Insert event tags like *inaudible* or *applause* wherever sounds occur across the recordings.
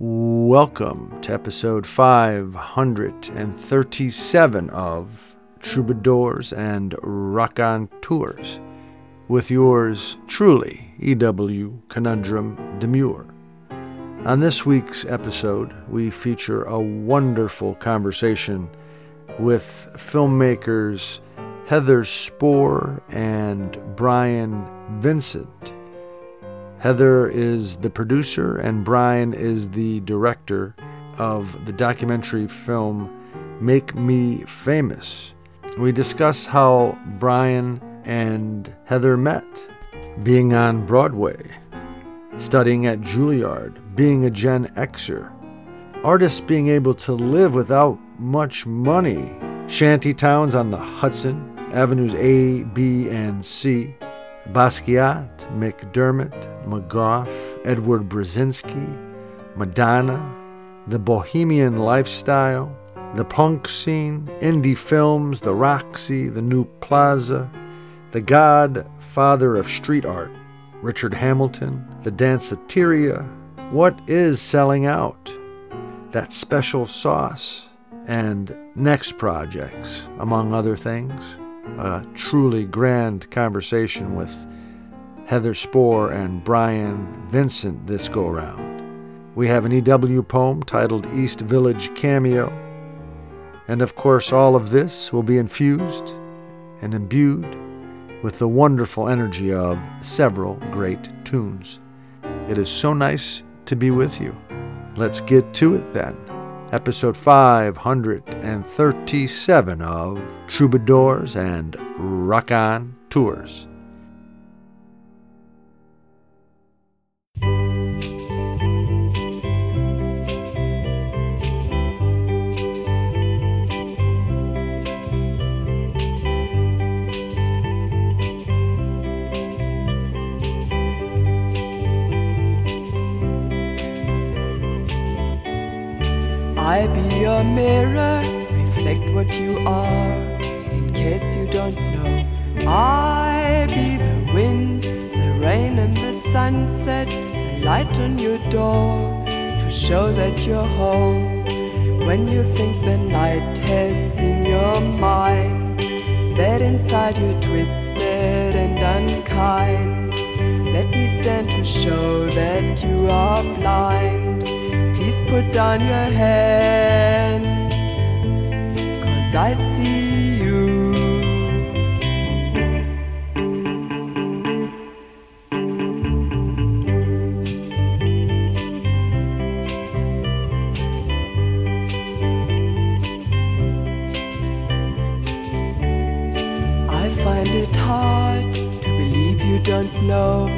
Welcome to episode 537 of Troubadours and Rock on Tours with yours truly, E.W. Conundrum Demure. On this week's episode, we feature a wonderful conversation with filmmakers Heather Spohr and Brian Vincent. Heather is the producer, and Brian is the director of the documentary film Make Me Famous. We discuss how Brian and Heather met, being on Broadway, studying at Juilliard, being a Gen Xer, artists being able to live without much money, shanty towns on the Hudson, Avenues A, B, and C, Basquiat, McDermott, McGough, Edward Brezinski, Madonna, the bohemian lifestyle, the punk scene, indie films, the Roxy, the New Plaza, the godfather of street art, Richard Hambleton, the danceteria. What is selling out? That special sauce and next projects, among other things. A truly grand conversation with Heather Spohr and Brian Vincent this go round. We have an EW poem titled East Village Cameo. And of course, all of this will be infused and imbued with the wonderful energy of several great tunes. It is so nice to be with you. Let's get to it then. Episode 537 of Troubadours and Rock On Tours. Mirror, reflect what you are, in case you don't know. I be the wind, the rain, and the sunset, the light on your door, to show that you're home. When you think the night has seen your mind, that inside you're twisted and unkind. Let me stand to show that you are blind. Please put down your hands, cause I see you. I find it hard to believe you don't know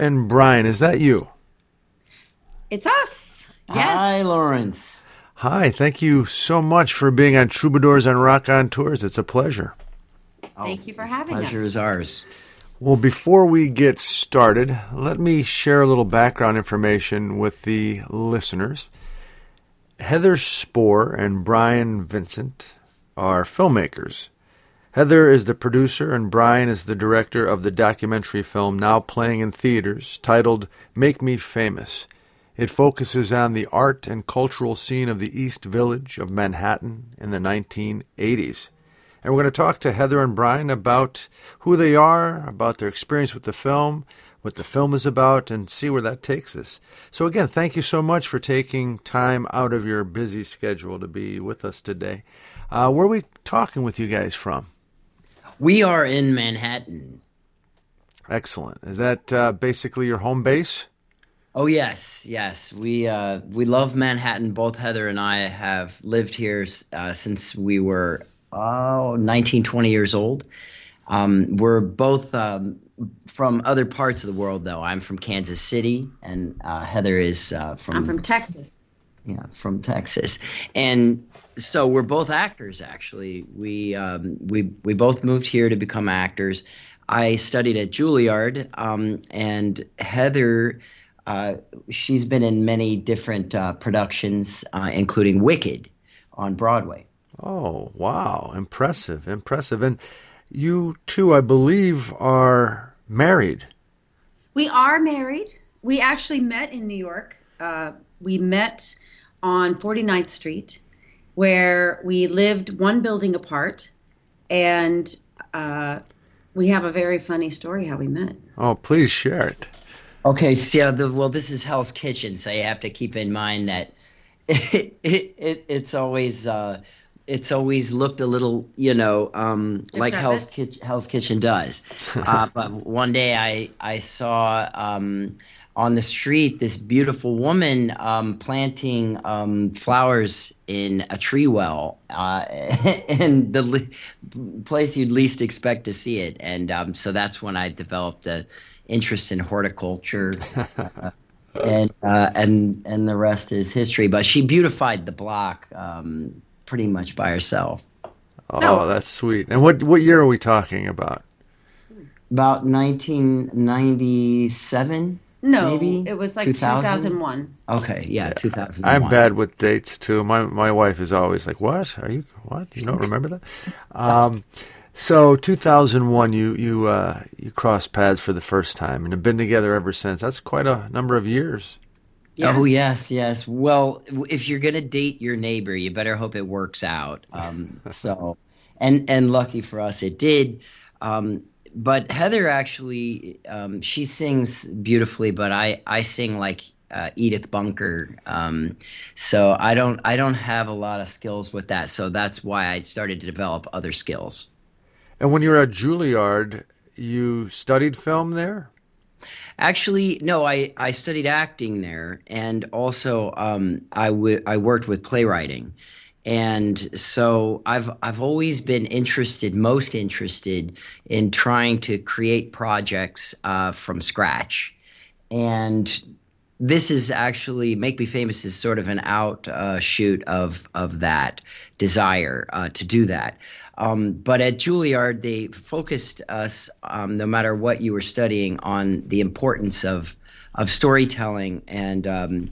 And Brian, is that you? It's us. Yes. Hi, Lawrence. Hi, thank you so much for being on Troubadours and Raconteurs. It's a pleasure. Thank oh, you for having Pleasure us. Pleasure is ours. Well, before we get started, let me share a little background information with the listeners. Heather Spohr and Brian Vincent are filmmakers. Heather is the producer and Brian is the director of the documentary film now playing in theaters titled Make Me Famous. It focuses on the art and cultural scene of the East Village of Manhattan in the 1980s. And we're going to talk to Heather and Brian about who they are, about their experience with the film, what the film is about, and see where that takes us. So, again, thank you so much for taking time out of your busy schedule to be with us today. Uh, where are we talking with you guys from? We are in Manhattan. Excellent. Is that uh, basically your home base? Oh yes, yes. We uh, we love Manhattan. Both Heather and I have lived here uh, since we were oh, 19, 20 years old. Um, we're both um, from other parts of the world, though. I'm from Kansas City, and uh, Heather is uh, from. I'm from Texas. Yeah, from Texas, and so we're both actors. Actually, we um, we we both moved here to become actors. I studied at Juilliard, um, and Heather uh, she's been in many different uh, productions, uh, including Wicked on Broadway. Oh, wow. Impressive, impressive. And you two, I believe, are married. We are married. We actually met in New York. Uh, we met on 49th Street, where we lived one building apart. And uh, we have a very funny story how we met. Oh, please share it. Okay, so the, well, this is Hell's Kitchen, so you have to keep in mind that it, *laughs* it, it it's always uh, it's always looked a little, you know, um, like Hell's, Kitchen, Hell's Kitchen does. *laughs* uh, but one day I I saw um, on the street this beautiful woman um, planting um, flowers in a tree well, uh, *laughs* and the le- place you'd least expect to see it, and um, so that's when I developed a interest in horticulture. *laughs* and uh, and and the rest is history. But she beautified the block um, pretty much by herself. Oh, that's sweet. And what what year are we talking about? About 1997. No, maybe it was like 2000? 2001. Okay, yeah, yeah, 2001. I'm bad with dates too. My my wife is always like, "What are you? What you don't remember that?" *laughs* Um, so 2001, you you uh, you crossed paths for the first time and have been together ever since. That's quite a number of years. Yes. Oh yes, yes. Well, if you're gonna date your neighbor, you better hope it works out. Um, so, and and lucky for us, it did. Um, but Heather actually, um, she sings beautifully, but I I sing like uh, Edith Bunker. Um, so I don't I don't have a lot of skills with that. So that's why I started to develop other skills. And when you were at Juilliard, you studied film there? Actually, no. I, I studied acting there, and also um, I, w- I worked with playwriting, and so I've I've always been interested, most interested in trying to create projects uh, from scratch, and this is actually make me famous is sort of an outshoot uh, of of that desire uh, to do that. Um, but at Juilliard, they focused us, um, no matter what you were studying, on the importance of of storytelling and um,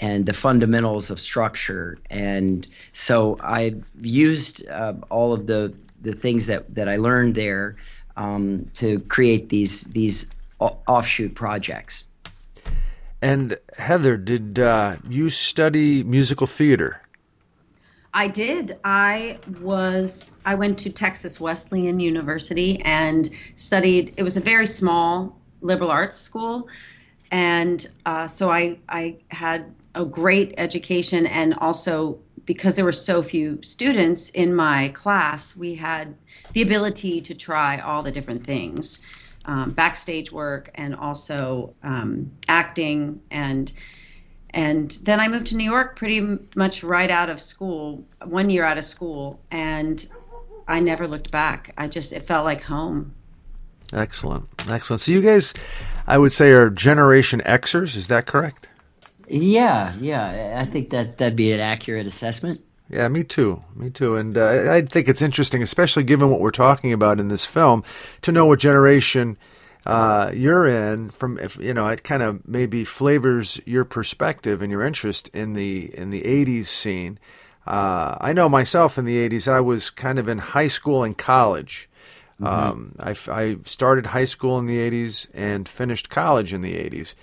and the fundamentals of structure. And so I used uh, all of the the things that that I learned there um, to create these these offshoot projects. And Heather, did uh, you study musical theater? I did. I was I went to Texas Wesleyan University and studied. It was a very small liberal arts school, and uh, so I I had a great education and also because there were so few students in my class, we had the ability to try all the different things, um, backstage work and also um, acting and and then I moved to New York pretty much right out of school, one year out of school, and I never looked back. I just it felt like home. Excellent, excellent. So you guys, I would say, are Generation Xers. Is that correct? Yeah, yeah. I think that that'd be an accurate assessment. Yeah, me too. Me too. And uh, I think it's interesting, especially given what we're talking about in this film, to know what generation uh, you're in from if you know it kind of maybe flavors your perspective and your interest in the in the 80s scene uh, i know myself in the 80s i was kind of in high school and college mm-hmm. um, I, I started high school in the 80s and finished college in the 80s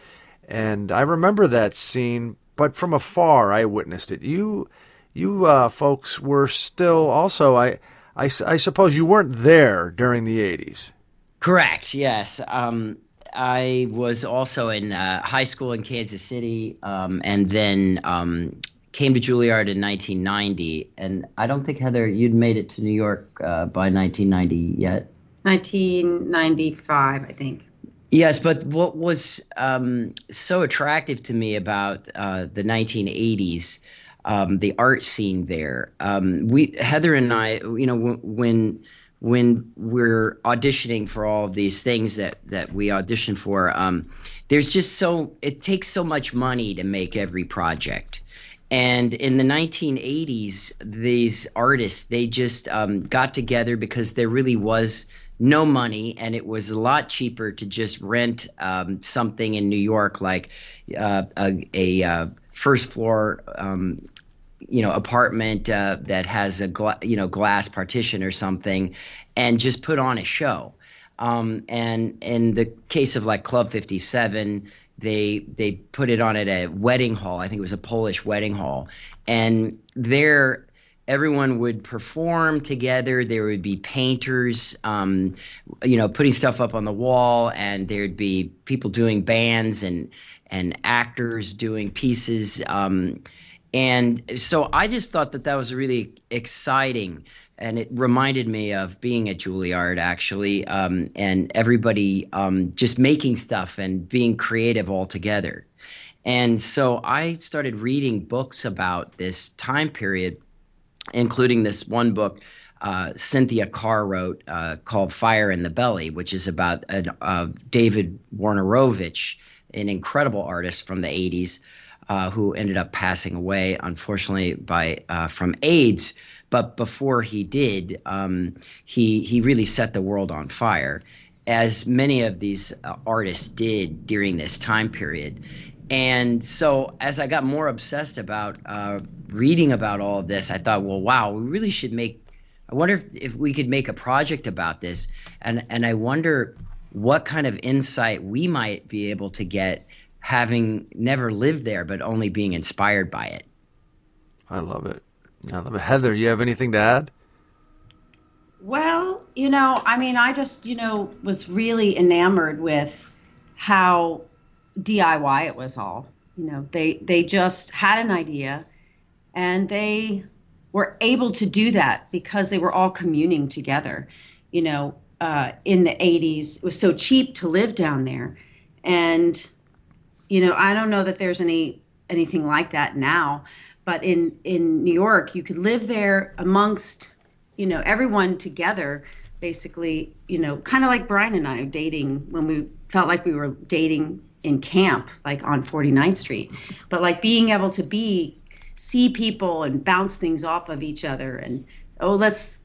and i remember that scene but from afar i witnessed it you you uh, folks were still also i I, I suppose you weren't there during the 80s. Correct. Yes. Um, I was also in uh, high school in Kansas City, um, and then um, came to Juilliard in 1990. And I don't think Heather, you'd made it to New York uh, by 1990 yet. 1995, I think. Yes, but what was um, so attractive to me about uh, the 1980s, um, the art scene there, um, we Heather and I, you know, when when we're auditioning for all of these things that that we audition for, um, there's just so it takes so much money to make every project. And in the 1980s, these artists they just um, got together because there really was no money, and it was a lot cheaper to just rent um, something in New York, like uh, a, a uh, first floor. Um, you know, apartment uh, that has a gla- you know glass partition or something, and just put on a show. Um, and in the case of like Club 57, they they put it on at a wedding hall. I think it was a Polish wedding hall, and there everyone would perform together. There would be painters, um, you know, putting stuff up on the wall, and there'd be people doing bands and and actors doing pieces. Um, and so I just thought that that was really exciting. And it reminded me of being at Juilliard, actually, um, and everybody um, just making stuff and being creative all together. And so I started reading books about this time period including this one book uh, Cynthia Carr wrote uh, called Fire in the Belly, which is about uh, David Wojnarowicz, an incredible artist from the 80s uh, who ended up passing away, unfortunately, by uh, from AIDS. But before he did, um, he, he really set the world on fire, as many of these uh, artists did during this time period. And so, as I got more obsessed about uh, reading about all of this, I thought, well, wow, we really should make. I wonder if, if we could make a project about this, and and I wonder what kind of insight we might be able to get, having never lived there, but only being inspired by it. I love it. I love it. Heather, you have anything to add? Well, you know, I mean, I just, you know, was really enamored with how DIY it was all. You know, they they just had an idea and they were able to do that because they were all communing together. You know, uh, in the 80s, it was so cheap to live down there. And you know, I don't know that there's any anything like that now, but in in New York, you could live there amongst, you know, everyone together basically, you know, kind of like Brian and I dating when we felt like we were dating in camp, like on 49th Street. But like being able to be, see people and bounce things off of each other and, oh, let's,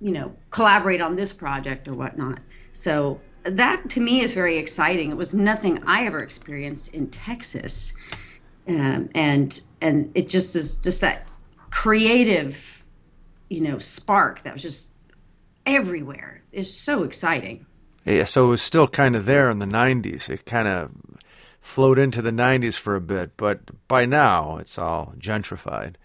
you know, collaborate on this project or whatnot. So that to me is very exciting. It was nothing I ever experienced in Texas. Um, and and it just is just that creative, you know, spark that was just everywhere is so exciting. Yeah, so it was still kind of there in the 90s. It kind of flowed into the 90s for a bit, but by now it's all gentrified.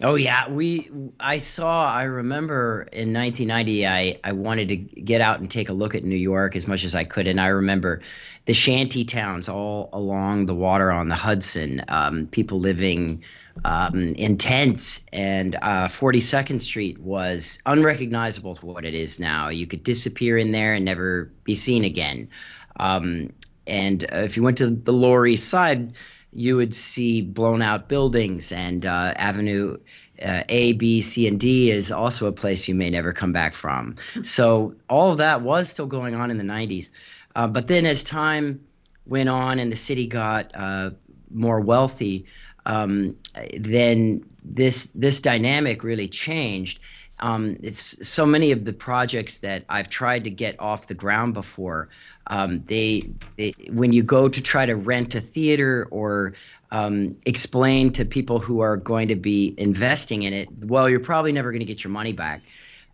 Oh yeah, we I saw I remember in 1990 I I wanted to get out and take a look at New York as much as I could and I remember the shanty towns all along the water on the Hudson, um, people living um, in tents and uh, 42nd Street was unrecognizable to what it is now. You could disappear in there and never be seen again. Um, and uh, if you went to the Lower East Side, you would see blown out buildings and uh, Avenue uh, A, B, C, and D is also a place you may never come back from. *laughs* So all of that was still going on in the 90s. Uh, but then as time went on and the city got uh, more wealthy, um, then this this dynamic really changed. Um, it's so many of the projects that I've tried to get off the ground before um, they, they, when you go to try to rent a theater or um, explain to people who are going to be investing in it, well, you're probably never going to get your money back.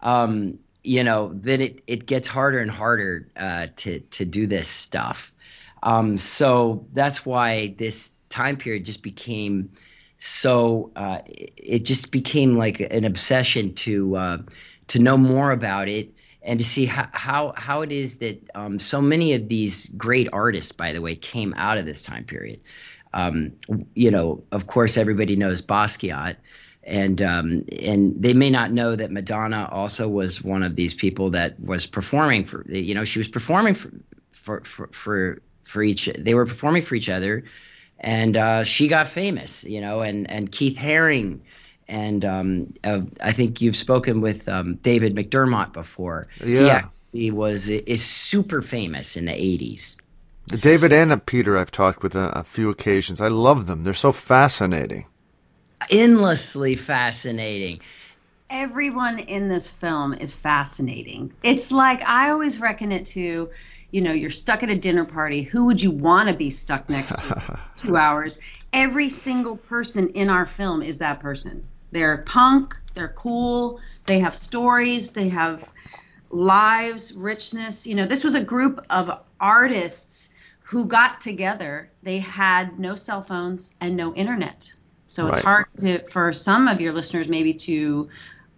Um, you know, then it, it gets harder and harder uh, to to do this stuff. Um, so that's why this time period just became so uh, it just became like an obsession to uh, to know more about it and to see how how, how it is that um, so many of these great artists, by the way, came out of this time period. Um, you know, of course, everybody knows Basquiat, and um, and they may not know that Madonna also was one of these people that was performing for. You know, she was performing for for for for, each. They were performing for each other, and uh, she got famous. You know, and and Keith Haring and um, uh, I think you've spoken with um, David McDermott before. Yeah, he, he was is super famous in the '80s. David and Peter, I've talked with a, a few occasions. I love them; they're so fascinating, endlessly fascinating. Everyone in this film is fascinating. It's like I always reckon it to you know, you're stuck at a dinner party. Who would you want to be stuck next to *laughs* two hours? Every single person in our film is that person. They're punk, they're cool, they have stories, they have lives, richness. You know, this was a group of artists who got together. They had no cell phones and no internet. So it's hard to for some of your listeners maybe to,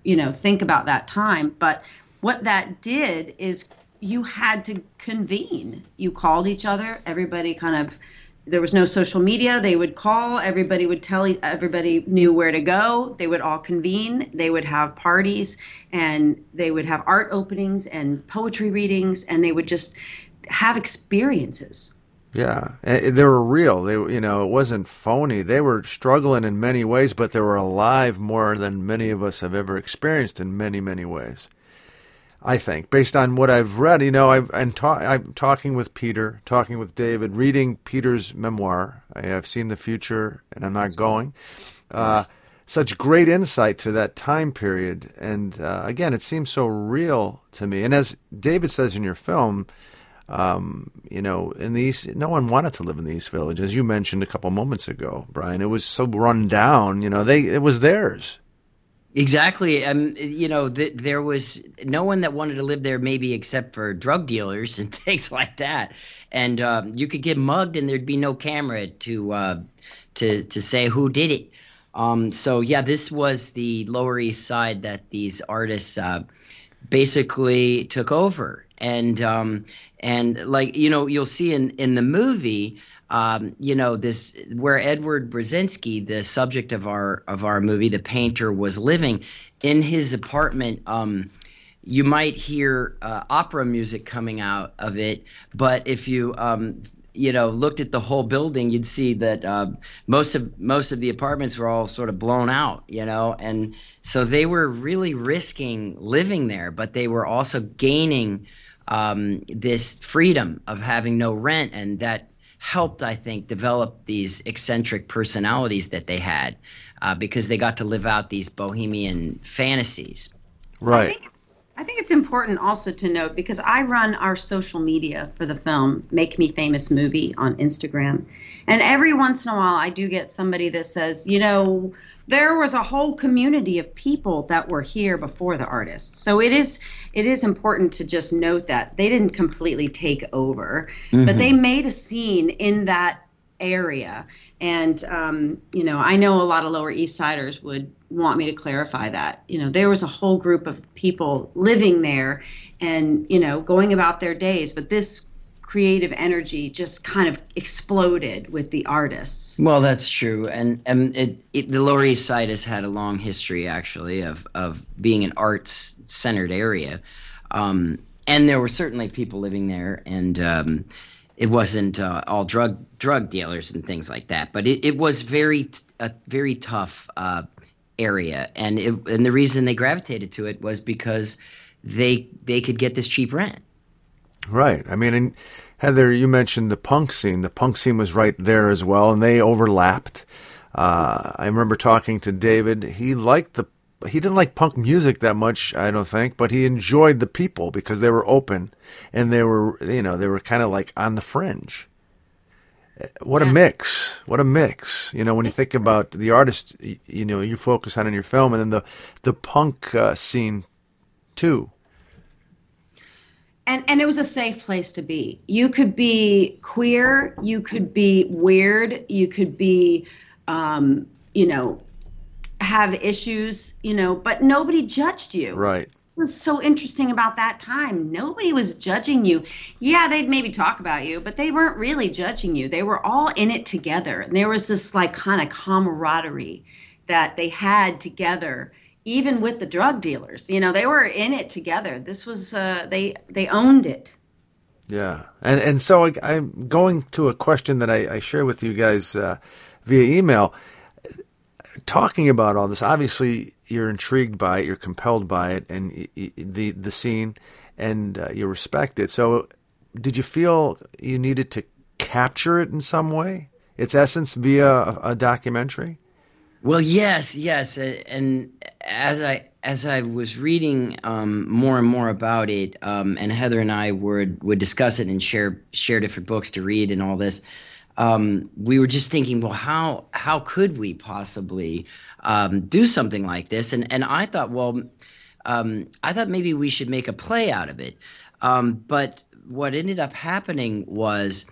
you know, think about that time, but what that did is you had to convene. You called each other, everybody kind of there was no social media. They would call, everybody would tell, everybody knew where to go. They would all convene, they would have parties, and they would have art openings and poetry readings, and they would just have experiences. Yeah, they were real. They, you know, it wasn't phony. They were struggling in many ways, but they were alive more than many of us have ever experienced in many, many ways. I think, based on what I've read. You know, I've, and ta- I'm talking with Peter, talking with David, reading Peter's memoir. I have seen the future, and I'm not That's going. Uh, such great insight to that time period, and uh, again, it seems so real to me. And as David says in your film, um, you know, in the East, no one wanted to live in these villages. You mentioned a couple moments ago, Brian. It was so run down. You know, they it was theirs. Exactly. You know, th- there was no one that wanted to live there, maybe except for drug dealers *laughs* and things like that. And um, you could get mugged, and there'd be no camera to uh, to to say who did it. Um, so yeah, this was the Lower East Side that these artists uh, basically took over, and um, and like you know, you'll see in in the movie um, you know this where Edward Brezinski, the subject of our of our movie, the painter, was living in his apartment. Um, you might hear uh, opera music coming out of it, but if you um, you know looked at the whole building, you'd see that uh, most of most of the apartments were all sort of blown out. You know, and so they were really risking living there, but they were also gaining um, this freedom of having no rent, and that helped, I think, develop these eccentric personalities that they had uh, because they got to live out these bohemian fantasies. Right. I think, I think it's important also to note because I run our social media for the film, Make Me Famous Movie, on Instagram. And every once in a while, I do get somebody that says, you know, there was a whole community of people that were here before the artists. So it is it is important to just note that they didn't completely take over, mm-hmm. but they made a scene in that area. And um, you know, I know a lot of Lower East Siders would want me to clarify that. You know, there was a whole group of people living there, and you know, going about their days. But this creative energy just kind of exploded with the artists. Well, that's true, and and it, it, the Lower East Side has had a long history actually of of being an arts centered area, um, and there were certainly people living there, and um, it wasn't uh, all drug drug dealers and things like that, but it, it was very a very tough uh, area, and it, and the reason they gravitated to it was because they they could get this cheap rent Right. I mean, and Heather, you mentioned the punk scene. The punk scene was right there as well, and they overlapped. Uh, I remember talking to David. He liked the he didn't like punk music that much, I don't think, but he enjoyed the people because they were open and they were, you know, they were kind of like on the fringe. What yeah. a mix! What a mix! You know, when you think about the artist, you know, you focus on in your film, and then the the punk uh, scene too and and it was a safe place to be. You could be queer, you could be weird, you could be, um, you know, have issues, you know, but nobody judged you. Right. It was so interesting about that time. Nobody was judging you. Yeah, they'd maybe talk about you, but they weren't really judging you. They were all in it together. And there was this like kind of camaraderie that they had together even with the drug dealers. You know, they were in it together. This was uh, they they owned it. Yeah, and and so I, am going to a question that I, I share with you guys uh, via email talking about all this, obviously you're intrigued by it, you're compelled by it, and the the scene, and uh, you respect it. So, did you feel you needed to capture it in some way, its essence, via a, a documentary? Well, yes, yes, and as I as I was reading um, more and more about it, um, and Heather and I would would discuss it and share share different books to read and all this um, we were just thinking, well, how how could we possibly um, do something like this? And and I thought, well, um, I thought maybe we should make a play out of it. Um, but what ended up happening was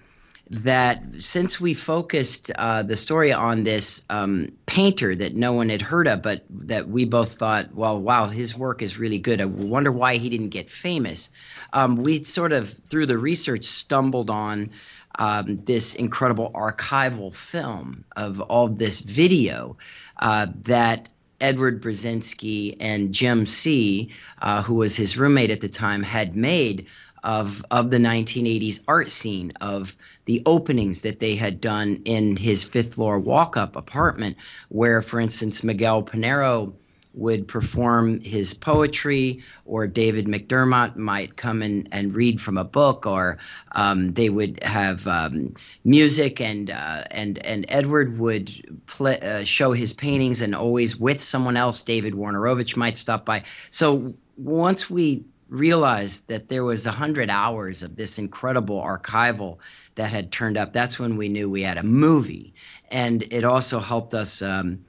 that since we focused uh, the story on this um, painter that no one had heard of, but that we both thought, well, wow, his work is really good. I wonder why he didn't get famous. Um, we sort of, through the research, stumbled on um, this incredible archival film of all this video uh, that Edward Brezinski and Jim C., uh, who was his roommate at the time, had made of of the 1980s art scene of the openings that they had done in his fifth floor walk up apartment, where, for instance, Miguel Piñero would perform his poetry, or David McDermott might come and, and read from a book, or um, they would have um, music, and uh, and and Edward would play, uh, show his paintings, and always with someone else. David Wojnarowicz might stop by. So once we realized that there was a hundred hours of this incredible archival that had turned up, that's when we knew we had a movie, and it also helped us. Um,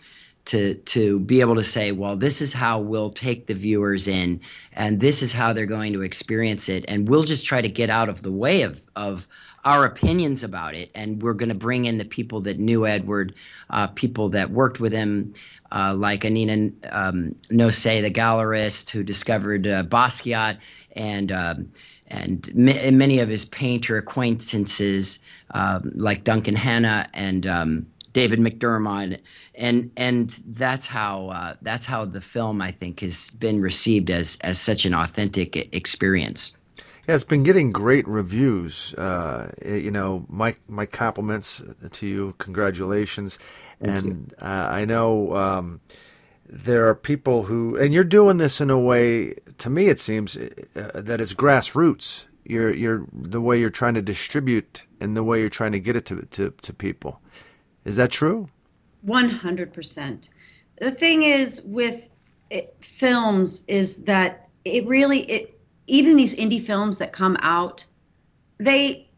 to to be able to say, well, this is how we'll take the viewers in, and this is how they're going to experience it, and we'll just try to get out of the way of of our opinions about it, and we're going to bring in the people that knew Edward, uh, people that worked with him, uh, like Annina um, Nosei, the gallerist who discovered uh, Basquiat, and um, and many of his painter acquaintances, um, like Duncan Hannah and um, David McDermott, and and that's how uh, that's how the film I think has been received as as such an authentic experience. Yeah, it's been getting great reviews. Uh, you know, my my compliments to you. Congratulations, Thank and uh, I know um, there are people who, and you're doing this in a way. To me, it seems uh, that it's grassroots. You're you're the way you're trying to distribute and the way you're trying to get it to to, to people. Is that true? 100%. The thing is with it, films is that it really it even these indie films that come out they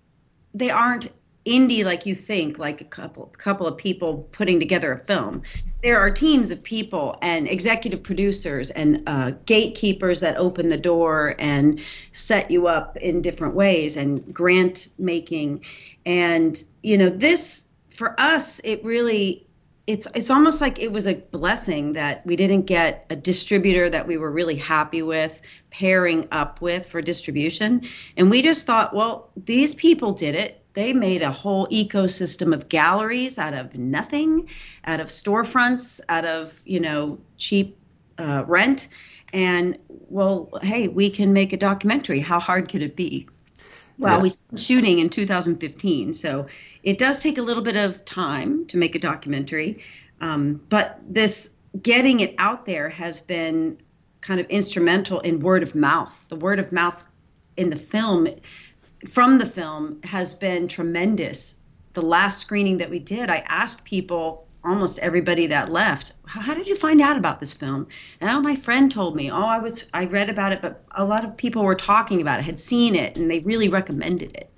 they aren't indie like you think like a couple couple of people putting together a film. There are teams of people and executive producers and uh, gatekeepers that open the door and set you up in different ways and grant making. And you know this for us, it really it's it's almost like it was a blessing that we didn't get a distributor that we were really happy with pairing up with for distribution. And we just thought well these people did it. They made a whole ecosystem of galleries out of nothing out of storefronts out of you know cheap uh, rent. And well hey we can make a documentary. How hard could it be well, yeah. we started shooting in 2015, so it does take a little bit of time to make a documentary. Um, but this getting it out there has been kind of instrumental in word of mouth. The word of mouth in the film, from the film, has been tremendous. The last screening that we did, I asked people almost everybody that left how did you find out about this film? Oh my friend told me. Oh i was i read about it but a lot of people were talking about it had seen it and they really recommended it.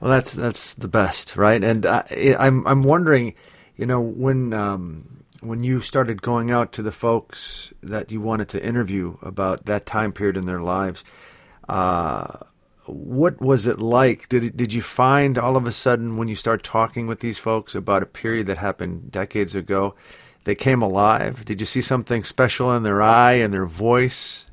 Well that's that's the best right? And I, am I'm, I'm wondering you know when um, when you started going out to the folks that you wanted to interview about that time period in their lives uh, what was it like? Did it, did you find all of a sudden when you start talking with these folks about a period that happened decades ago, they came alive? Did you see something special in their eye and their voice?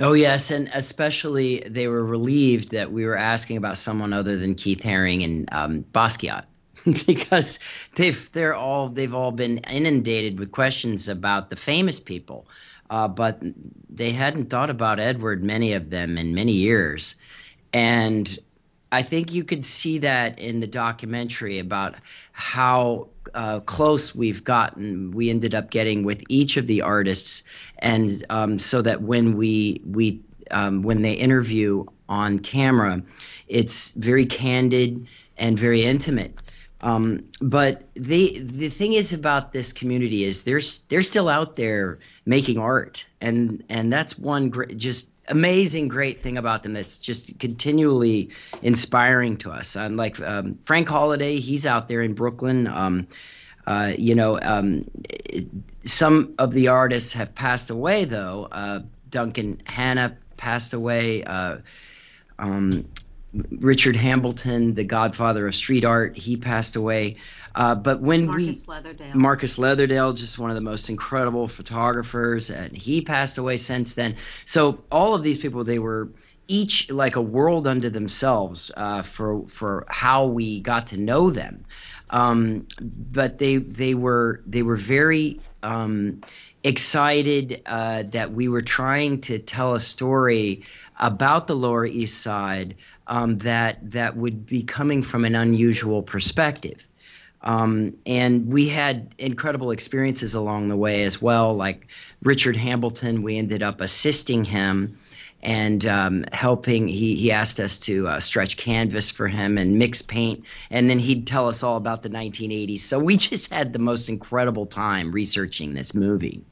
Oh yes, and especially they were relieved that we were asking about someone other than Keith Haring and um, Basquiat. *laughs* because they've they're all they've all been inundated with questions about the famous people, uh, but they hadn't thought about Edward, many of them, in many years, and I think you could see that in the documentary about how uh, close we've gotten. We ended up getting with each of the artists, and um, so that when we we um, when they interview on camera, it's very candid and very intimate. Um, but the the thing is about this community is they're they're still out there making art, and and that's one great, just amazing great thing about them that's just continually inspiring to us. And like um, Frank Holliday, he's out there in Brooklyn. Um, uh, you know, um, some of the artists have passed away though. Uh, Duncan Hannah passed away. Uh, um, Richard Hambleton, the godfather of street art, he passed away. Uh, but when Marcus we Leatherdale. Marcus Leatherdale, just one of the most incredible photographers, and he passed away since then. So all of these people, they were each like a world unto themselves uh, for for how we got to know them. Um, but they they were they were very um, excited uh, that we were trying to tell a story about the Lower East Side um, that that would be coming from an unusual perspective. Um, and we had incredible experiences along the way as well. Like Richard Hambleton, we ended up assisting him and um, helping. He, he asked us to uh, stretch canvas for him and mix paint, and then he'd tell us all about the 1980s. So we *laughs* just had the most incredible time researching this movie.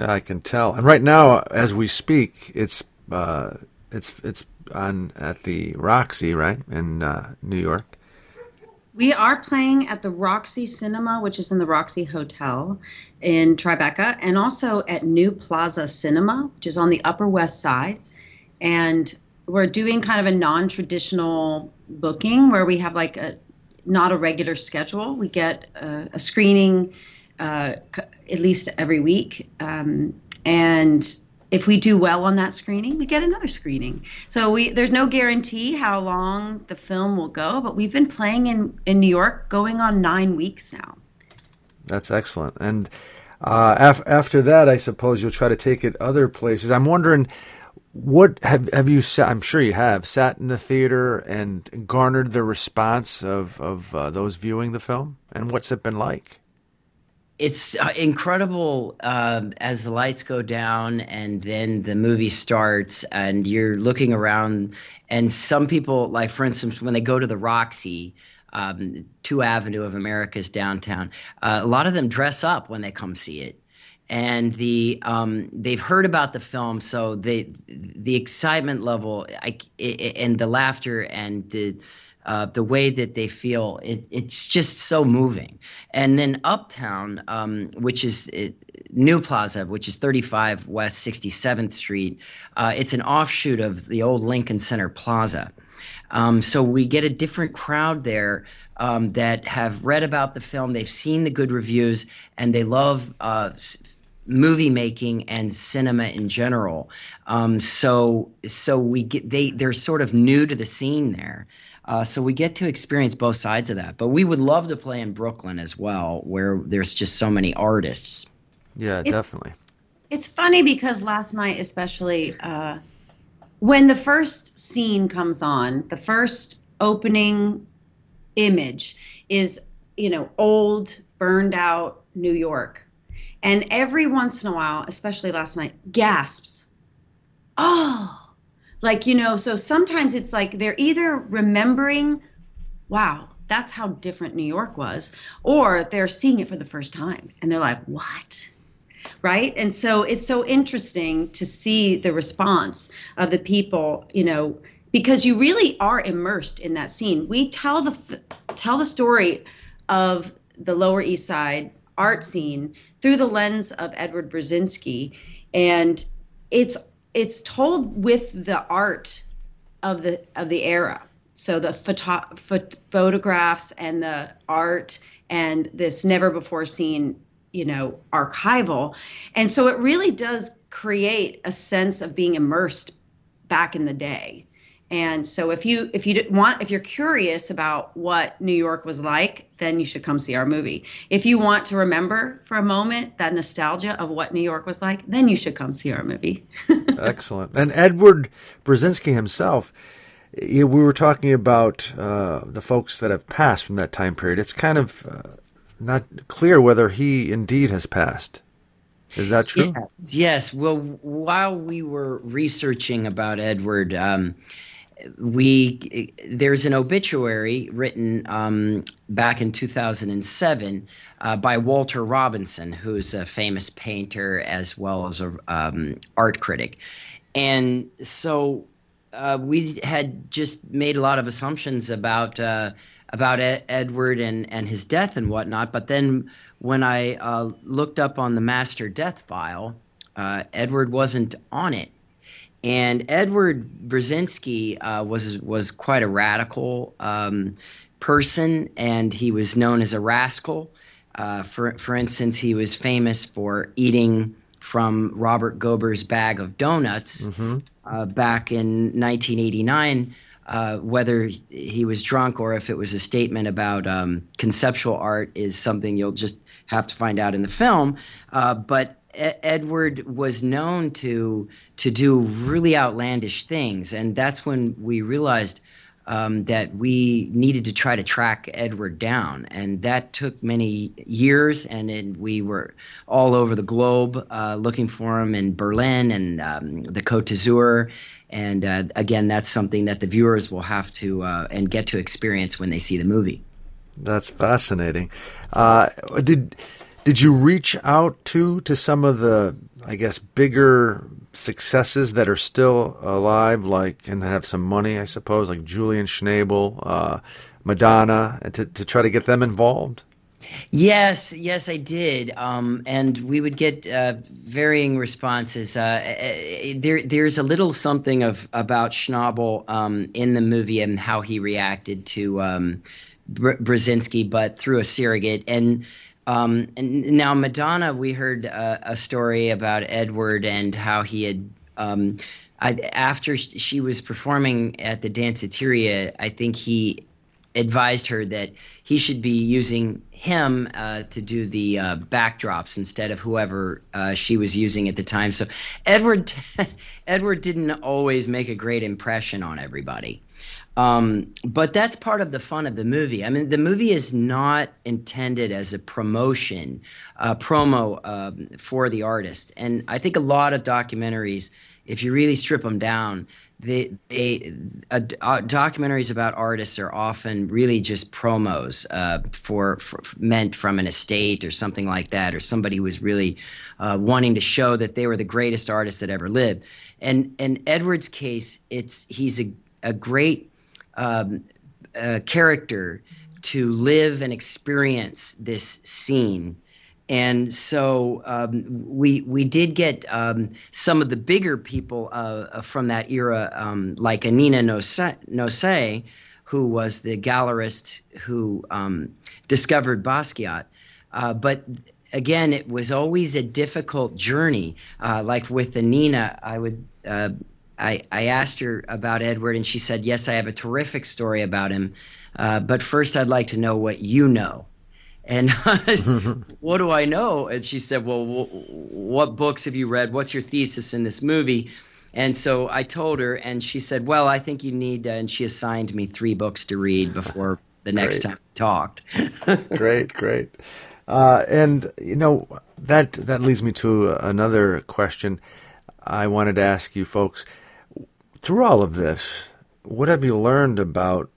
I can tell. And right now, as we speak, it's uh, it's it's on at the Roxy, right, in uh, New York. We are playing at the Roxy Cinema, which is in the Roxy Hotel in Tribeca, and also at New Plaza Cinema, which is on the Upper West Side. And we're doing kind of a non traditional booking where we have like a not a regular schedule. We get a, a screening uh, at least every week. Um, and if we do well on that screening, we get another screening. So we there's no guarantee how long the film will go, but we've been playing in in New York going on nine weeks now. That's excellent. And uh, af- after that, I suppose you'll try to take it other places. I'm wondering, what have have you? Sat, I'm sure you have sat in the theater and garnered the response of of uh, those viewing the film, and what's it been like? It's uh, incredible um, as the lights go down and then the movie starts and you're looking around and some people like for instance when they go to the roxy um, two avenue of america's downtown uh, a lot of them dress up when they come see it. And the um, they've heard about the film so they the excitement level I, and the laughter and the uh, the way that they feel, it, it's just so moving. And then Uptown, um, which is it, New Plaza, which is 35 West 67th Street, uh, it's an offshoot of the old Lincoln Center Plaza. Um, so we get a different crowd there um, that have read about the film, they've seen the good reviews, and they love uh, movie making and cinema in general. Um, so so we get they they're sort of new to the scene there. Uh, so we get to experience both sides of that. But we would love to play in Brooklyn as well, where there's just so many artists. Yeah, It's- definitely. It's funny because last night, especially uh, when the first scene comes on, the first opening image is, you know, old, burned out New York. And every once in a while, especially last night, gasps. Oh, like, you know, so sometimes it's like they're either remembering, wow, that's how different New York was, or they're seeing it for the first time and they're like, what? right and so it's so interesting to see the response of the people you know because you really are immersed in that scene we tell the tell the story of the lower east side art scene through the lens of edward brezinski and it's it's told with the art of the of the era. So the photo, ph- photographs and the art and this never before seen, you know, archival. And so it really does create a sense of being immersed back in the day. And so if you if you want if you're curious about what New York was like, then you should come see our movie. If you want to remember for a moment that nostalgia of what New York was like, then you should come see our movie. *laughs* Excellent. And Edward Brezinski himself, we were talking about uh, the folks that have passed from that time period. It's kind of uh, not clear whether he indeed has passed. Is that true? Yes. Yes. Well, while we were researching about Edward, um, we there's an obituary written um, back in 2007 uh, by Walter Robinson, who's a famous painter as well as a um, art critic, and so uh, we had just made a lot of assumptions about uh, about Ed- Edward and and his death and whatnot. But then when I uh, looked up on the master death file, uh, Edward wasn't on it and Edward Brezinski uh, was was quite a radical um, person, and he was known as a rascal. Uh, for for instance, he was famous for eating from Robert Gober's bag of donuts mm-hmm. uh, back in 1989. Uh, whether he was drunk or if it was a statement about um, conceptual art is something you'll just have to find out in the film. Uh, but Edward was known to to do really outlandish things, and that's when we realized um, that we needed to try to track Edward down, and that took many years. And it, we were all over the globe uh, looking for him in Berlin and um, the Côte d'Azur. And uh, again, that's something that the viewers will have to uh, and get to experience when they see the movie. That's fascinating. Uh, did did you reach out to to some of the, I guess, bigger successes that are still alive, like and have some money, I suppose, like Julian Schnabel, uh, Madonna, to to try to get them involved? Yes, yes, I did, um, and we would get uh, varying responses. Uh, uh there, there's a little something of about Schnabel um, in the movie and how he reacted to um, Brezinski, but through a surrogate and um, and now Madonna, we heard uh, a story about Edward and how he had. Um, I, after she was performing at the Danceteria, I think he advised her that he should be using him uh, to do the uh, backdrops instead of whoever uh, she was using at the time. So Edward *laughs* Edward didn't always make a great impression on everybody. Um, but that's part of the fun of the movie. I mean, the movie is not intended as a promotion, uh, promo um, for the artist. And I think a lot of documentaries, if you really strip them down, they, they uh, documentaries about artists are often really just promos uh, for, for, meant from an estate or something like that, or somebody was really uh, wanting to show that they were the greatest artist that ever lived. And in Edward's case, it's he's a, a great um, character to live and experience this scene. And so um, we we did get um, some of the bigger people uh, from that era, um, like Annina Nosei, who was the gallerist who um, discovered Basquiat. Uh, but again, it was always a difficult journey. Uh, like with Annina, I would uh, I, I asked her about Edward, and she said, Yes, I have a terrific story about him. Uh, but first, I'd like to know what you know. And *laughs* what do I know? And she said, Well, what books have you read? What's your thesis in this movie? And so I told her, and she said, Well, I think you need, uh, and she assigned me three books to read before the next time we talked. *laughs* great, great. Uh, and, you know, that, that leads me to another question I wanted to ask you folks through all of this, what have you learned about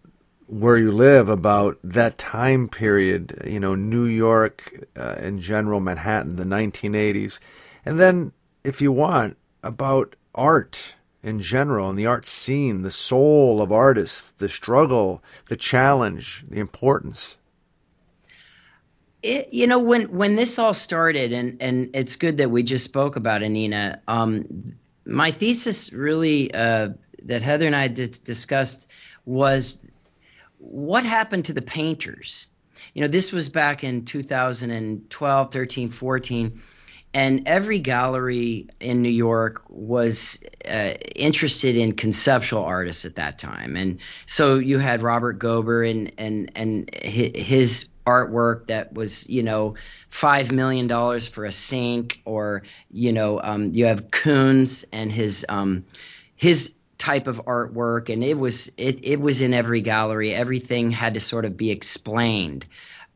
where you live, about that time period, you know, New York uh, in general, Manhattan, the 1980s, and then, if you want, about art in general and the art scene, the soul of artists, the struggle, the challenge, the importance? It, you know when when this all started and and it's good that we just spoke about Annina um, my thesis really uh, that Heather and I discussed was what happened to the painters. You know, this was back in 2012, 13, 14 and every gallery in New York was uh, interested in conceptual artists at that time, and so you had Robert Gober and and and his artwork that was you know five million dollars for a sink, or you know um, you have Koons and his um, his type of artwork, and it was it it was in every gallery. Everything had to sort of be explained,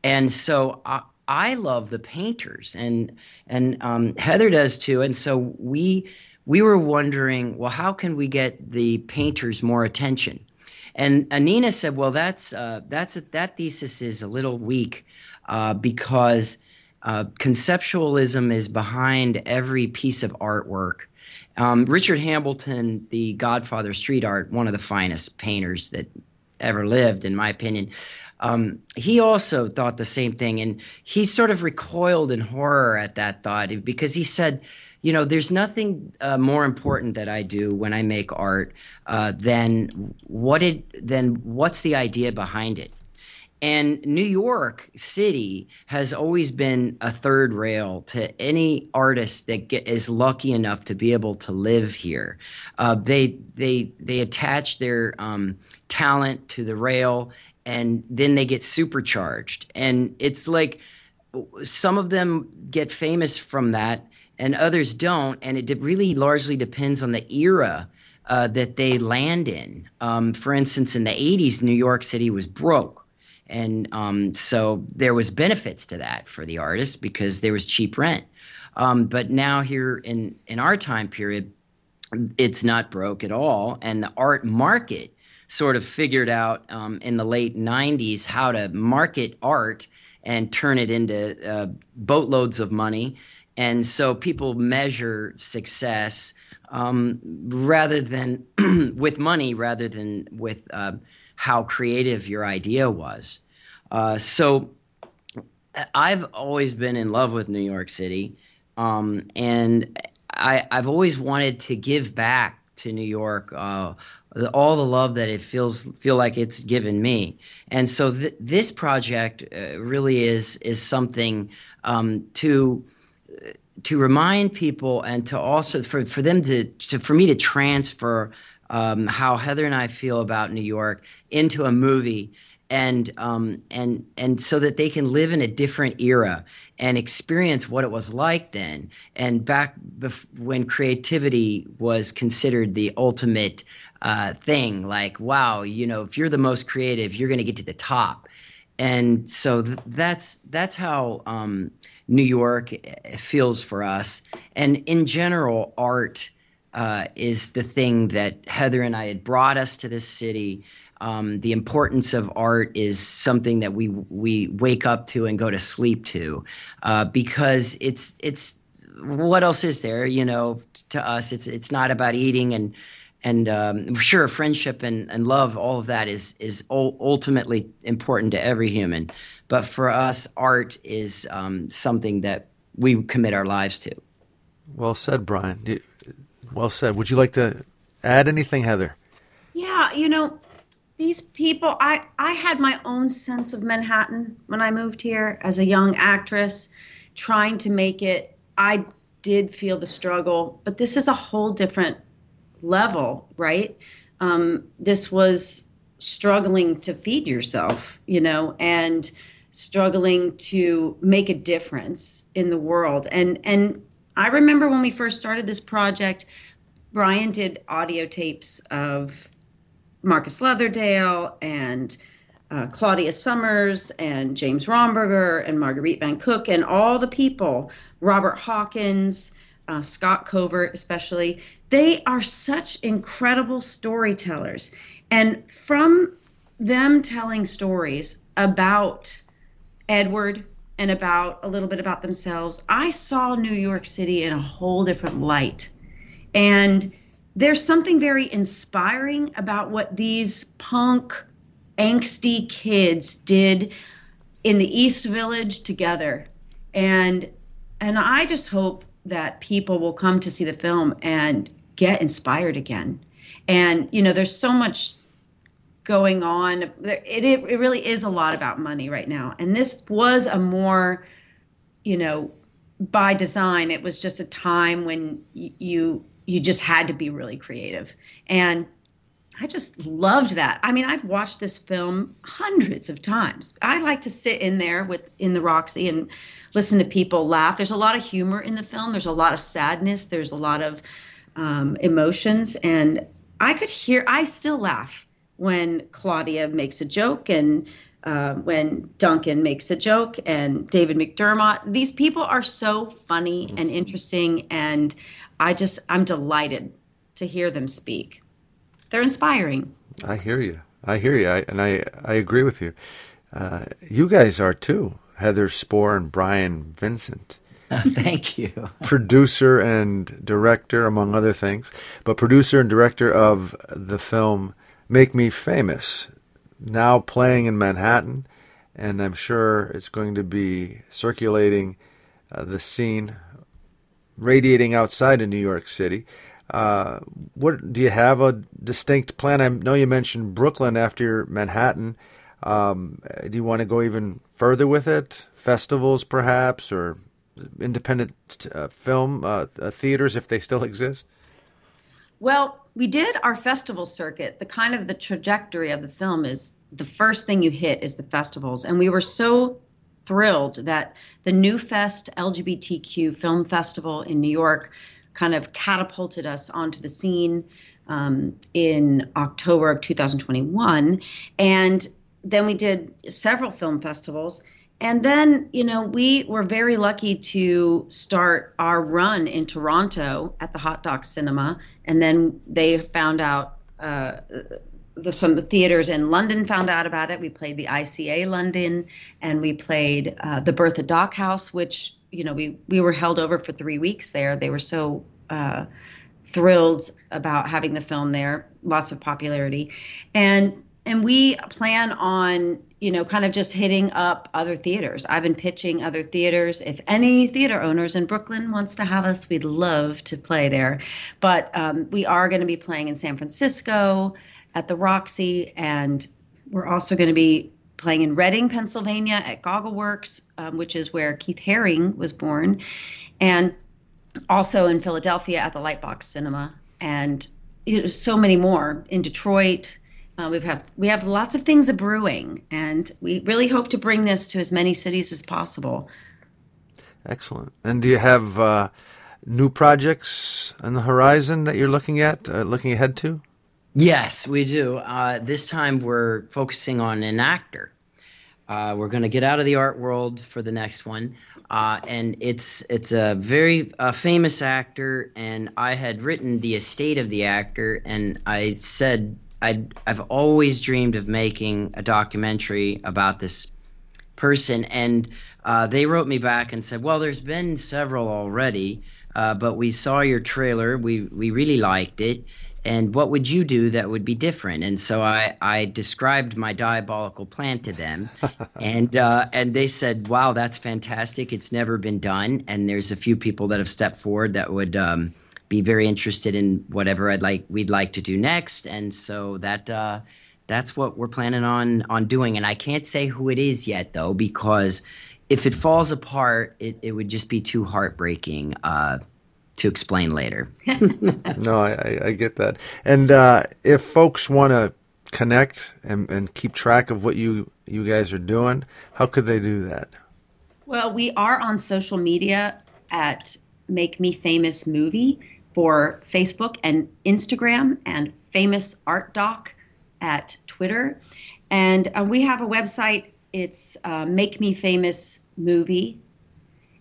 and so. I, I love the painters, and and um, Heather does too. And so we we were wondering, well, how can we get the painters more attention? And Annina said, well, that's uh, that's a, that thesis is a little weak uh, because uh, conceptualism is behind every piece of artwork. Um, Richard Hambleton, the godfather of street art, one of the finest painters that ever lived, in my opinion, um, he also thought the same thing, and he sort of recoiled in horror at that thought because he said, you know, there's nothing uh, more important that I do when I make art uh, than what it than what's the idea behind it. And New York City has always been a third rail to any artist that get, is lucky enough to be able to live here. Uh, they they they attach their um, talent to the rail and then they get supercharged. And it's like some of them get famous from that and others don't. And it really largely depends on the era uh, that they land in. Um, for instance, in the 80s, New York City was broke. And um, so there was benefits to that for the artists because there was cheap rent. Um, but now here in, in our time period, it's not broke at all. And the art market sort of figured out um, in the late 90s how to market art and turn it into uh, boatloads of money. And so people measure success um, rather than *clears throat* with money rather than with uh, how creative your idea was. Uh, so I've always been in love with New York City. Um, and I, have always wanted to give back to New York uh, all the love that it feels feel like it's given me. And so th- this project uh, really is is something um, to to remind people and to also for, for them to, to for me to transfer um, how Heather and I feel about New York into a movie and um, and and so that they can live in a different era and experience what it was like then. And back bef- when creativity was considered the ultimate uh, thing like wow you know if you're the most creative you're going to get to the top. And so th- that's that's how um, New York eh, feels for us and in general art uh, is the thing that Heather and I had brought us to this city um, the importance of art is something that we we wake up to and go to sleep to, uh, because it's it's what else is there? You know, to us, it's it's not about eating and and um, sure, friendship and, and love, all of that is is ultimately important to every human. But for us, art is um, something that we commit our lives to. Well said, Brian. Well said. Would you like to add anything, Heather? Yeah, you know, these people i i had my own sense of manhattan when i moved here as a young actress trying to make it i did feel the struggle but this is a whole different level right um, this was struggling to feed yourself you know and struggling to make a difference in the world and and i remember when we first started this project brian did audio tapes of Marcus Leatherdale and uh, Claudia Summers and James Romberger and Marguerite Van Cook and all the people, Robert Hawkins, uh, Scott Covert especially, they are such incredible storytellers. And from them telling stories about Edward and about a little bit about themselves, I saw New York City in a whole different light. And there's something very inspiring about what these punk, angsty kids did in the East Village together. And and I just hope that people will come to see the film and get inspired again And you know, there's so much going on. It, it, it really is a lot about money right now. And this was a more, you know, by design, it was just a time when you you just had to be really creative. And I just loved that. I mean, I've watched this film hundreds of times. I like to sit in there with in the Roxy and listen to people laugh. There's a lot of humor in the film. There's a lot of sadness. There's a lot of um, emotions, and I could hear. I still laugh when Claudia makes a joke and uh, when Duncan makes a joke and David McDermott. These people are so funny and mm-hmm. interesting, and I just I'm delighted to hear them speak. They're inspiring. I hear you. I hear you, I, and I I agree with you. Uh, you guys are too, Heather Spore and Brian Vincent. *laughs* thank you. producer and director, among other things, but producer and director of the film Make Me Famous, now playing in Manhattan, and I'm sure it's going to be circulating uh, the scene, radiating outside of New York City. Uh, what do you have a distinct plan? I know you mentioned Brooklyn after Manhattan. Um, do you want to go even further with it? Festivals, perhaps, or independent uh, film uh, theaters if they still *laughs* exist? Well, we did our festival circuit. The kind of the trajectory of the film is the first thing you hit is the festivals, and we were so thrilled that the New Fest LGBTQ Film Festival in New York kind of catapulted us onto the scene um, in October of 2021, and then we did several film festivals and then, you know, we were very lucky to start our run in Toronto at the Hot Docs Cinema. And then they found out, uh, the, some the theaters in London found out about it. We played the ICA London and we played uh, the Bertha DocHouse, which, you know, we, we were held over for three weeks there. They were so uh, thrilled about having the film there, lots of popularity. And and we plan on you know kind of just hitting up other theaters. I've been pitching other theaters. If any theater owners in brooklyn wants to have us we'd love to play there. But um, we are going to be playing in san francisco at the roxy and we're also going to be playing in reading pennsylvania at goggleworks um, which is where keith haring was born and also in philadelphia at the lightbox cinema and you know, so many more in detroit uh, we've have we have lots of things a brewing, and we really hope to bring this to as many cities as possible. Excellent. And do you have uh, new projects on the horizon that you're looking at, uh, looking ahead to? Yes, we do. Uh, this time we're focusing on an actor. Uh, we're going to get out of the art world for the next one, uh, and it's it's a very uh, famous actor. And I had written the estate of the actor, and I said i I've always dreamed of making a documentary about this person, and uh, they wrote me back and said, "Well, there's been several already, uh, but we saw your trailer. We we really liked it." And what would you do that would be different? And so I, I described my diabolical plan to them, *laughs* and uh, and they said, "Wow, that's fantastic! It's never been done." And there's a few people that have stepped forward that would um, be very interested in whatever I'd like we'd like to do next, and so that uh, that's what we're planning on on doing. And I can't say who it is yet though, because if it falls apart, it, it would just be too heartbreaking uh, to explain later. *laughs* no, I, I, get that. And uh, if folks want to connect and, and keep track of what you you guys are doing, how could they do that? Well, we are on social media at Make Me Famous Movie for Facebook and Instagram, and Famous Art Doc at Twitter. And uh, we have a website. It's uh, Make Me Famous Movie.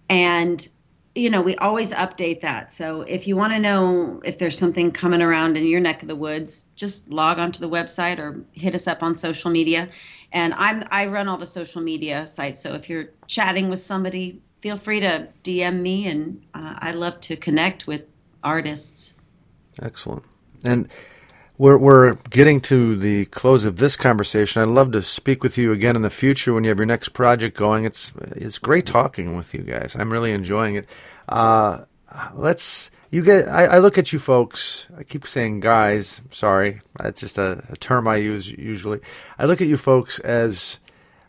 And, you know, we always update that. So if you want to know if there's something coming around in your neck of the woods, just log onto the website or hit us up on social media. And I'm I run all the social media sites. So if you're chatting with somebody, feel free to DM me, and uh, I love to connect with artists. Excellent. And we're, we're getting to the close of this conversation. I'd love to speak with you again in the future when you have your next project going. It's it's great talking with you guys. I'm really enjoying it. Uh, let's you get I, I, look at you folks i keep saying guys sorry that's just a, a, term i use usually i look at you folks as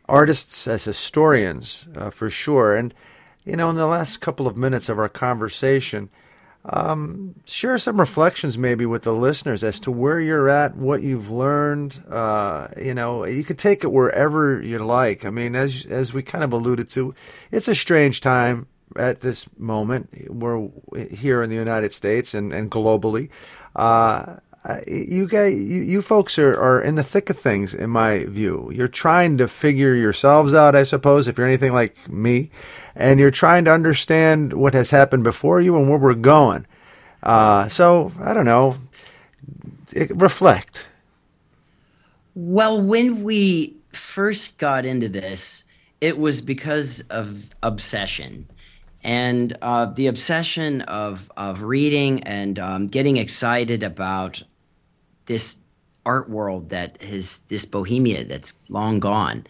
artists as historians uh, for sure and you know in the last couple of minutes of our conversation um, share some reflections maybe with the listeners as to where you're at what you've learned uh, you know you could take it wherever you like i mean as as we kind of alluded to it's a strange time at this moment. We're here in the United States and, and globally. Uh, you guys, you, you folks are, are in the thick of things, in my view. You're trying to figure yourselves out, I suppose, if you're anything like me, and you're trying to understand what has happened before you and where we're going. Uh, so I don't know. reflect. Well, when we first got into this, it was because of obsession and uh, the obsession of of reading and um, getting excited about this art world that is this bohemia that's long gone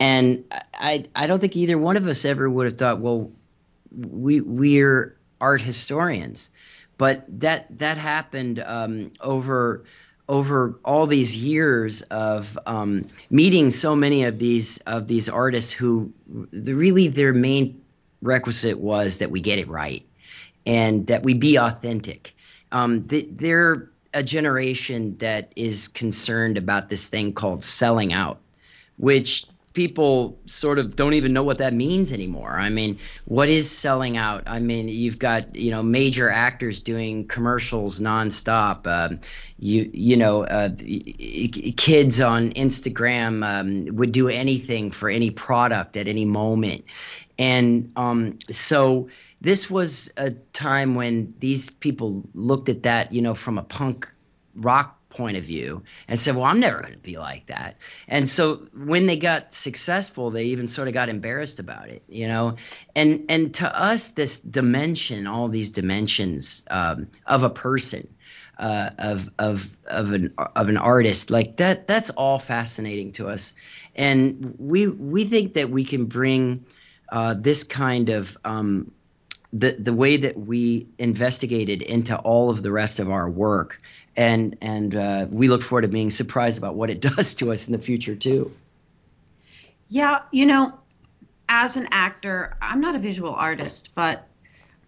and i i don't think either one of us ever would have thought well we we're art historians but that that happened um, over over all these years of um, meeting so many of these of these artists who the, really their main requisite was that we get it right and that we be authentic. Um, they're a generation that is concerned about this thing called selling out, which people sort of don't even know what that means anymore. I mean, what is selling out? I mean, you've got you know major actors doing commercials nonstop. Um, you you know, uh, kids on Instagram um, would do anything for any product at any moment, and um, so this was a time when these people looked at that, you know, from a punk rock point of view and said, well, I'm never going to be like that. And so when they got successful, they even sort of got embarrassed about it, you know? And, and to us, this dimension, all these dimensions um, of a person, uh, of of of an of an artist like that that's all fascinating to us and we we think that we can bring uh, this kind of um, the the way that we investigated into all of the rest of our work, and and uh, we look forward to being surprised about what it *laughs* does to us in the future too. Yeah, you know, as an actor, I'm not a visual artist, but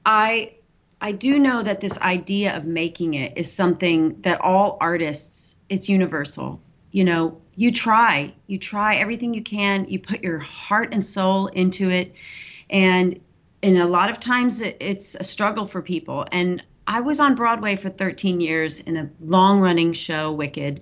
I I do know that this idea of making it is something that all artists it's universal. You know, you try, you try everything you can, you put your heart and soul into it. And and a lot of times it's a struggle for people. And I was on Broadway for 13 years in a long running show, Wicked.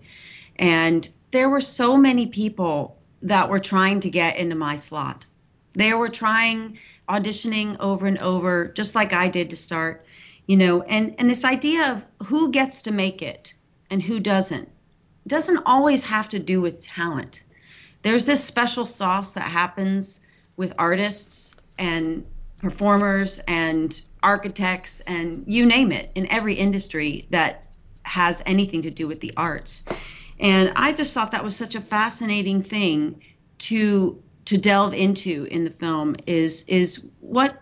And there were so many people that were trying to get into my slot. They were trying, auditioning over and over, just like I did to start, you know, and, and this idea of who gets to make it and who doesn't doesn't always have to do with talent. There's this special sauce that happens with artists and performers and architects and you name it in every industry that has anything to do with the arts. And I just thought that was such a fascinating thing to to delve into in the film is is what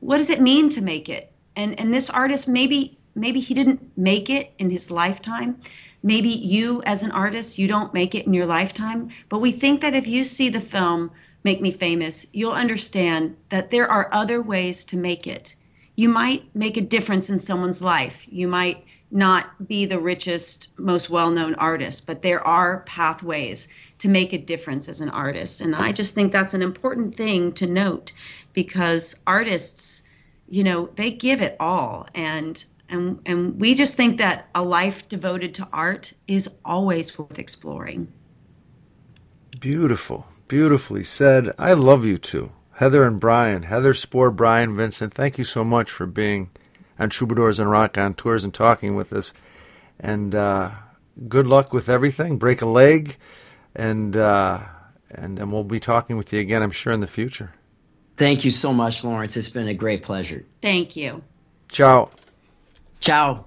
what does it mean to make it? And and this artist maybe maybe he didn't make it in his lifetime, maybe you as an artist you don't make it in your lifetime but we think that if you see the film make me famous you'll understand that there are other ways to make it you might make a difference in someone's life. You might not be the richest most well-known artist but there are pathways to make a difference as an artist. And i just think that's an important thing to note because artists you know they give it all. And and and we just think that a life devoted to art is always worth exploring. Beautiful, beautifully said. I love you two, Heather and Brian. Heather Spore, Brian Vincent. Thank you so much for being on Troubadours and Tours and talking with us. And uh, good luck with everything. Break a leg, and uh, and and we'll be talking with you again, I'm sure, in the future. Thank you so much, Lawrence. It's been a great pleasure. Thank you. Ciao. Ciao.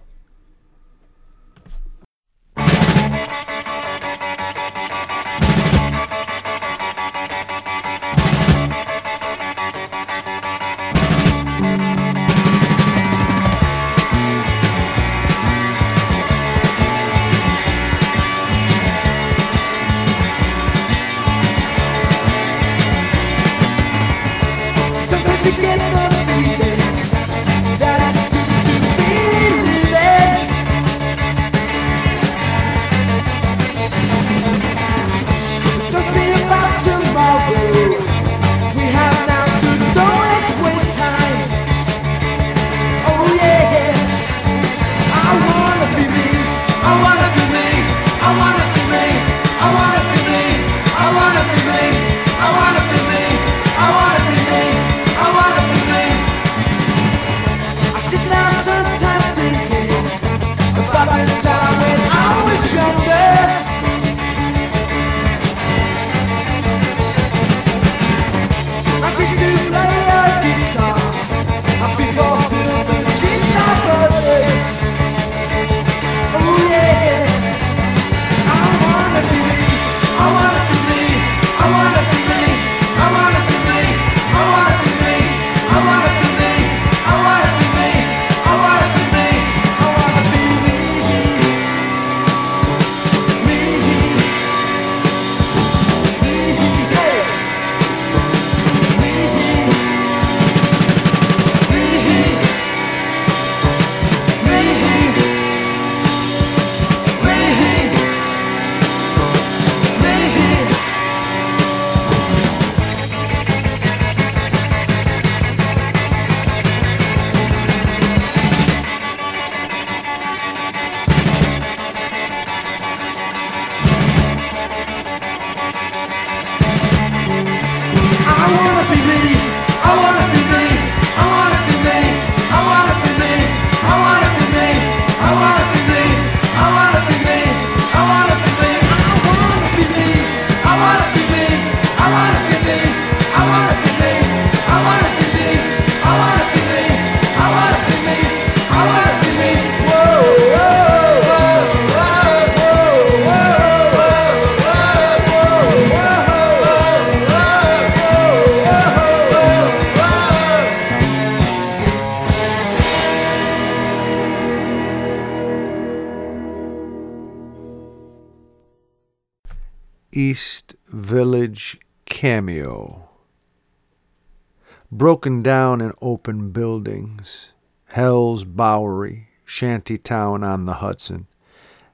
Broken down in open buildings, Hell's Bowery, shantytown on the Hudson,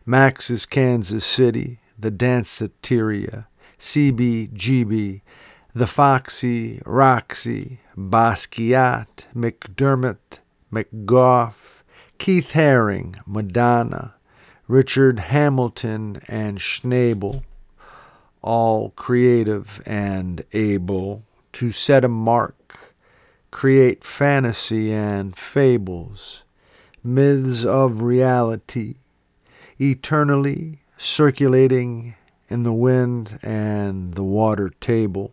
Max's Kansas City, the Danceteria, CBGB, the Foxy, Roxy, Basquiat, McDermott, McGough, Keith Haring, Madonna, Richard Hambleton, and Schnabel all creative and able to set a mark, create fantasy and fables, myths of reality, eternally circulating in the wind and the water table,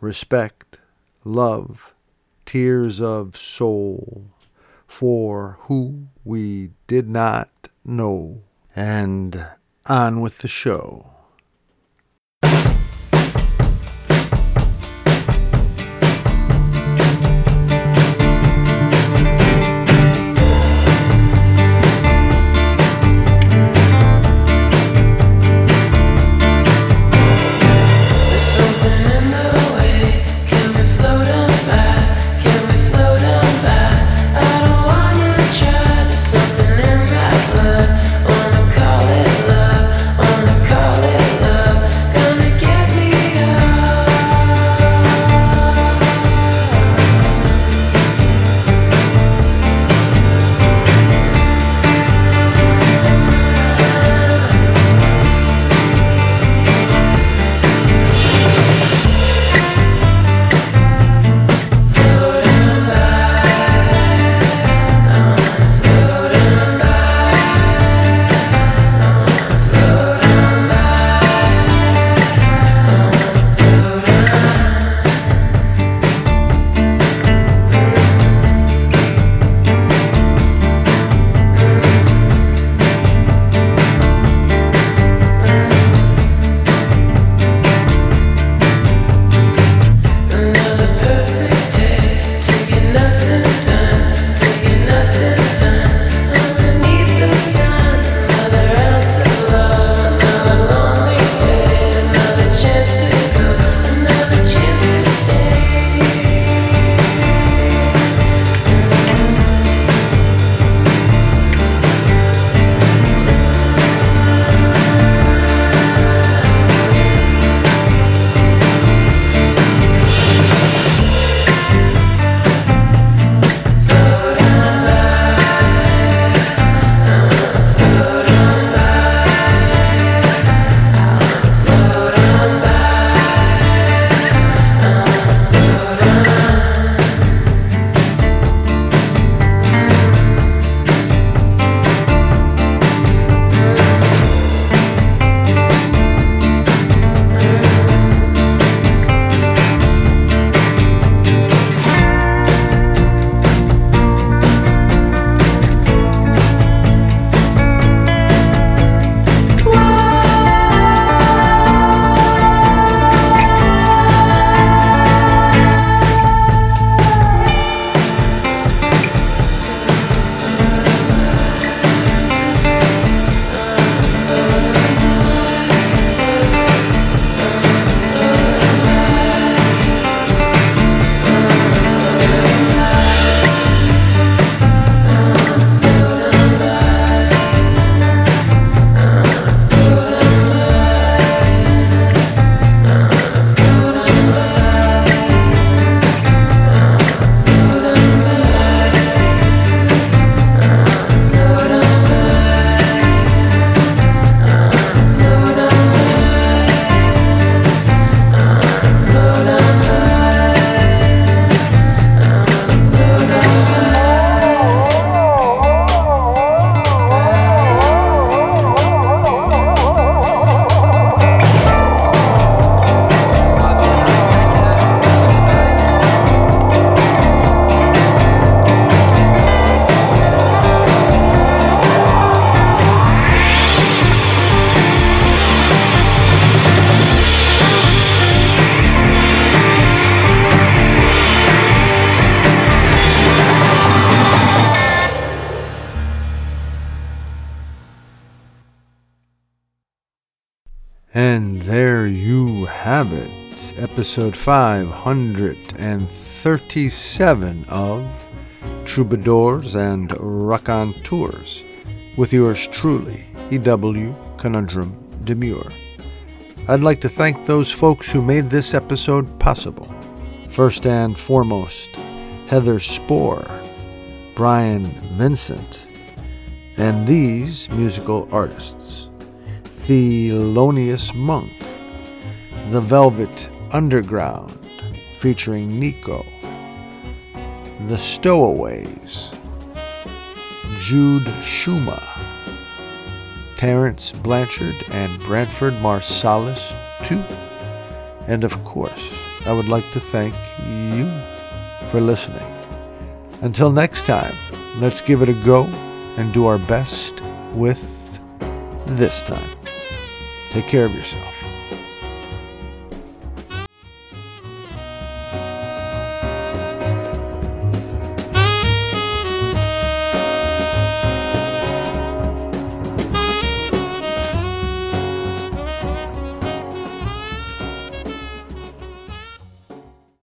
respect, love, tears of soul, for who we did not know. And on with the show. Episode 537 of Troubadours and Raconteurs, with yours truly, E.W. Conundrum Demure. I'd like to thank those folks who made this episode possible. First and foremost, Heather Spore, Brian Vincent, and these musical artists Thelonious Monk, The Velvet Underground, featuring Nico, The Stowaways, Jude Shuma, Terence Blanchard, and Branford Marsalis, too. And of course, I would like to thank you for listening. Until next time, let's give it a go and do our best with this time. Take care of yourself.